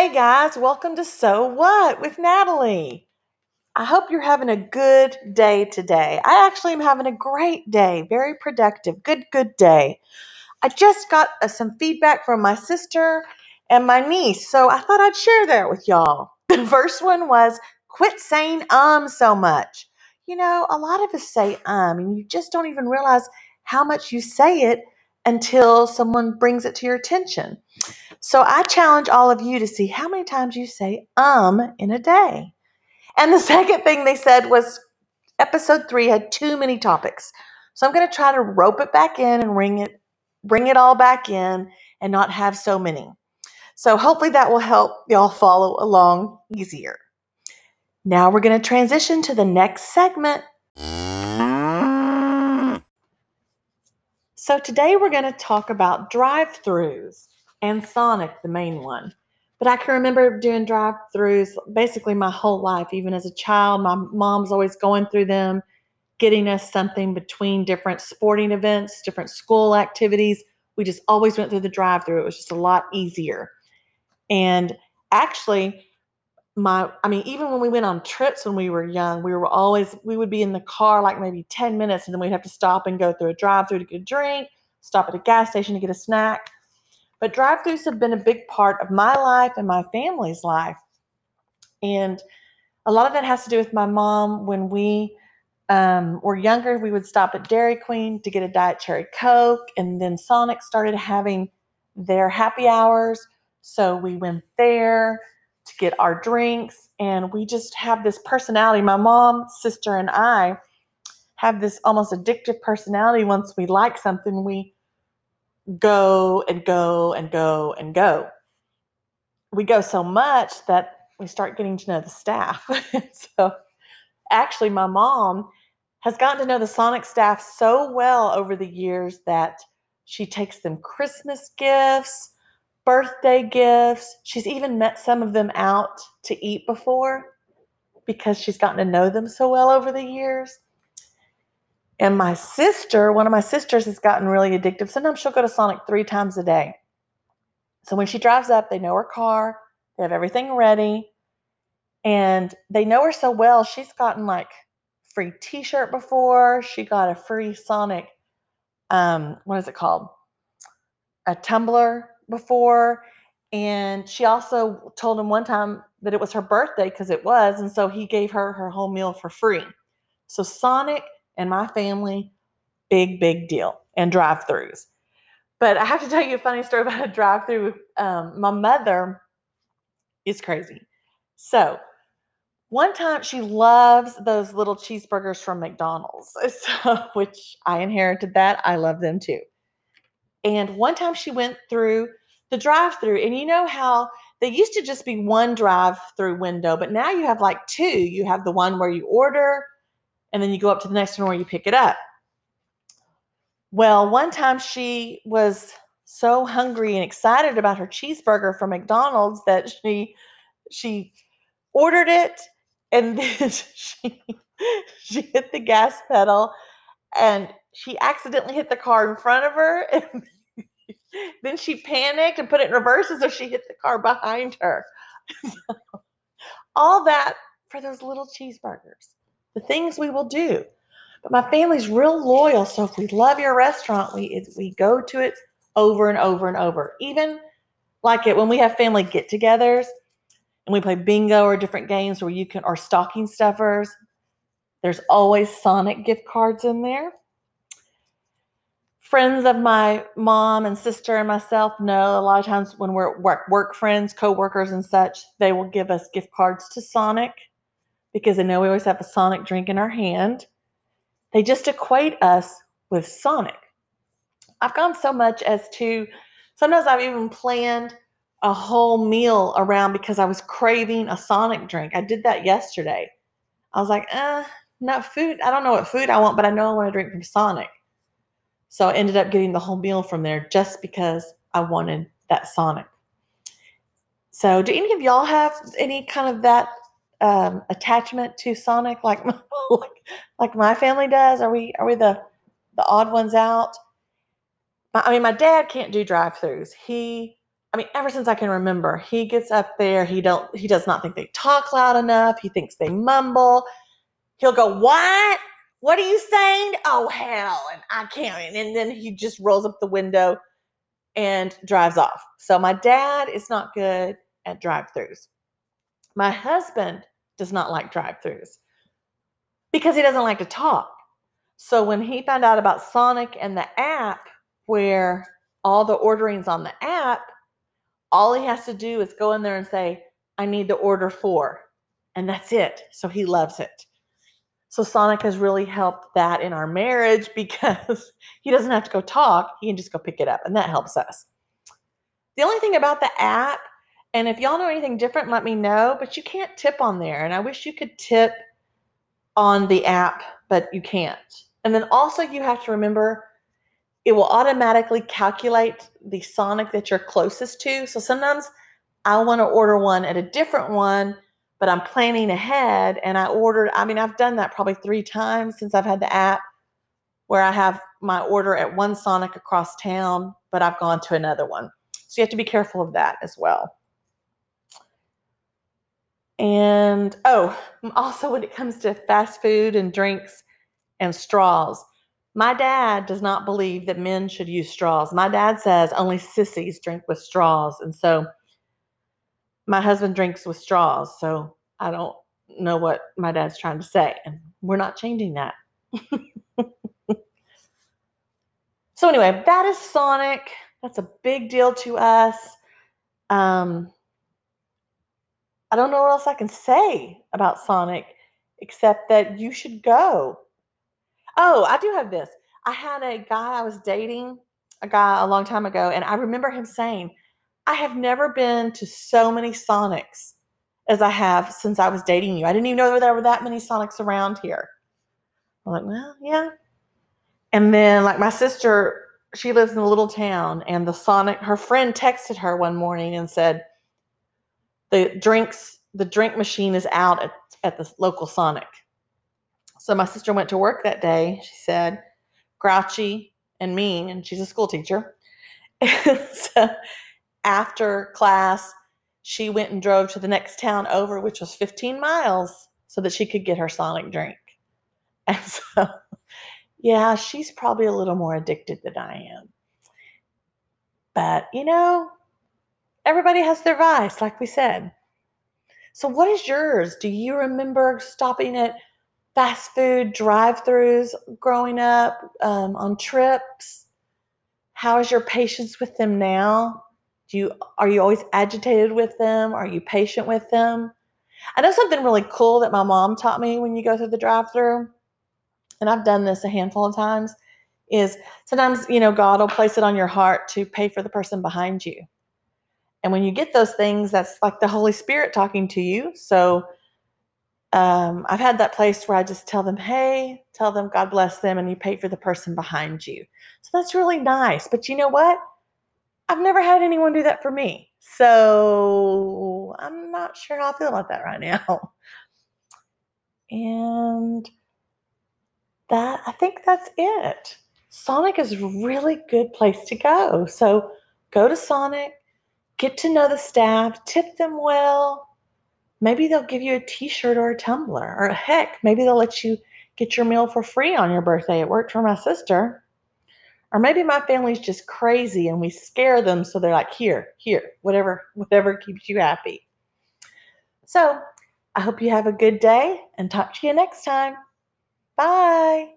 Hey guys, welcome to So What with Natalie. I hope you're having a good day today. I actually am having a great day, very productive, good, good day. I just got uh, some feedback from my sister and my niece, so I thought I'd share that with y'all. The first one was quit saying um so much. You know, a lot of us say um, and you just don't even realize how much you say it until someone brings it to your attention. So I challenge all of you to see how many times you say um in a day. And the second thing they said was episode three had too many topics. So I'm going to try to rope it back in and bring it, bring it all back in and not have so many. So hopefully that will help y'all follow along easier. Now we're going to transition to the next segment. So today we're going to talk about drive-throughs and Sonic, the main one. But I can remember doing drive-throughs basically my whole life. Even as a child, my mom's always going through them, getting us something between different sporting events, different school activities. We just always went through the drive-through. It was just a lot easier. And actually, my I mean, even when we went on trips when we were young, we were always we would be in the car like maybe 10 minutes and then we'd have to stop and go through a drive-through to get a drink, stop at a gas station to get a snack. But drive-throughs have been a big part of my life and my family's life. And a lot of that has to do with my mom. When we um, were younger, we would stop at Dairy Queen to get a Diet Cherry Coke, and then Sonic started having their happy hours. So we went there to get our drinks, and we just have this personality. My mom, sister, and I have this almost addictive personality. Once we like something, we go and go and go and go. We go so much that we start getting to know the staff. so actually, my mom has gotten to know the Sonic staff so well over the years that she takes them Christmas gifts, birthday gifts. She's even met some of them out to eat before because she's gotten to know them so well over the years. And my sister, one of my sisters, has gotten really addictive. Sometimes she'll go to Sonic three times a day. So when she drives up, they know her car, they have everything ready, and they know her so well. She's gotten like free T-shirt before. She got a free Sonic, um, what is it called? A tumbler before, and she also told him one time that it was her birthday because it was, and so he gave her her whole meal for free. So Sonic and my family, big, big deal. And drive throughs. But I have to tell you a funny story about a drive through. Um, my mother is crazy. So, one time she loves those little cheeseburgers from McDonald's, so, which I inherited that. I love them too. And one time she went through the drive through, and you know how they used to just be one drive through window, but now you have like two. You have the one where you order, and then you go up to the next one where you pick it up. Well, one time she was so hungry and excited about her cheeseburger from McDonald's that she she ordered it and then she she hit the gas pedal and she accidentally hit the car in front of her and then she panicked and put it in reverse so she hit the car behind her. all that for those little cheeseburgers the things we will do. But my family's real loyal, so if we love your restaurant, we we go to it over and over and over. Even like it when we have family get-togethers and we play bingo or different games where you can or stocking stuffers. There's always Sonic gift cards in there. Friends of my mom and sister and myself know a lot of times when we're work, work friends, co-workers and such, they will give us gift cards to Sonic because I know we always have a Sonic drink in our hand. They just equate us with Sonic. I've gone so much as to sometimes I've even planned a whole meal around because I was craving a Sonic drink. I did that yesterday. I was like, uh, not food. I don't know what food I want, but I know I want to drink from Sonic. So I ended up getting the whole meal from there just because I wanted that Sonic. So, do any of y'all have any kind of that um, attachment to Sonic like, like like my family does? Are we are we the the odd ones out? I mean, my dad can't do drive-throughs. He I mean, ever since I can remember, he gets up there. He don't. He does not think they talk loud enough. He thinks they mumble. He'll go, "What? What are you saying? Oh hell!" And I can't. And then he just rolls up the window and drives off. So my dad is not good at drive-throughs. My husband does not like drive-throughs because he doesn't like to talk. So when he found out about Sonic and the app, where all the ordering's on the app, all he has to do is go in there and say, I need the order for. And that's it. So he loves it. So Sonic has really helped that in our marriage because he doesn't have to go talk. He can just go pick it up. And that helps us. The only thing about the app, and if y'all know anything different, let me know, but you can't tip on there. And I wish you could tip on the app, but you can't. And then also, you have to remember it will automatically calculate the Sonic that you're closest to. So sometimes I want to order one at a different one, but I'm planning ahead and I ordered, I mean, I've done that probably three times since I've had the app where I have my order at one Sonic across town, but I've gone to another one. So you have to be careful of that as well. And oh, also when it comes to fast food and drinks and straws, my dad does not believe that men should use straws. My dad says only sissies drink with straws. And so my husband drinks with straws. So I don't know what my dad's trying to say. And we're not changing that. so, anyway, that is Sonic. That's a big deal to us. Um, I don't know what else I can say about Sonic except that you should go. Oh, I do have this. I had a guy I was dating, a guy a long time ago, and I remember him saying, I have never been to so many Sonics as I have since I was dating you. I didn't even know there were that many Sonics around here. I'm like, well, yeah. And then, like, my sister, she lives in a little town, and the Sonic, her friend texted her one morning and said, the drinks, the drink machine is out at, at the local Sonic. So my sister went to work that day. She said, grouchy and mean, and she's a school teacher. so after class, she went and drove to the next town over, which was 15 miles, so that she could get her Sonic drink. And so, yeah, she's probably a little more addicted than I am. But, you know, everybody has their vice, like we said. So, what is yours? Do you remember stopping at fast food drive-throughs growing up um, on trips? How is your patience with them now? Do you are you always agitated with them? Are you patient with them? I know something really cool that my mom taught me when you go through the drive-through, and I've done this a handful of times. Is sometimes you know God will place it on your heart to pay for the person behind you, and when you get those things, that's like the Holy Spirit talking to you. So um, I've had that place where I just tell them, hey, tell them God bless them, and you pay for the person behind you. So that's really nice. But you know what? I've never had anyone do that for me. So I'm not sure how I feel about that right now. And that I think that's it. Sonic is a really good place to go. So go to Sonic, get to know the staff, tip them well, maybe they'll give you a t-shirt or a tumbler or heck maybe they'll let you get your meal for free on your birthday it worked for my sister. Or maybe my family's just crazy and we scare them so they're like here here whatever whatever keeps you happy. So i hope you have a good day and talk to you next time. Bye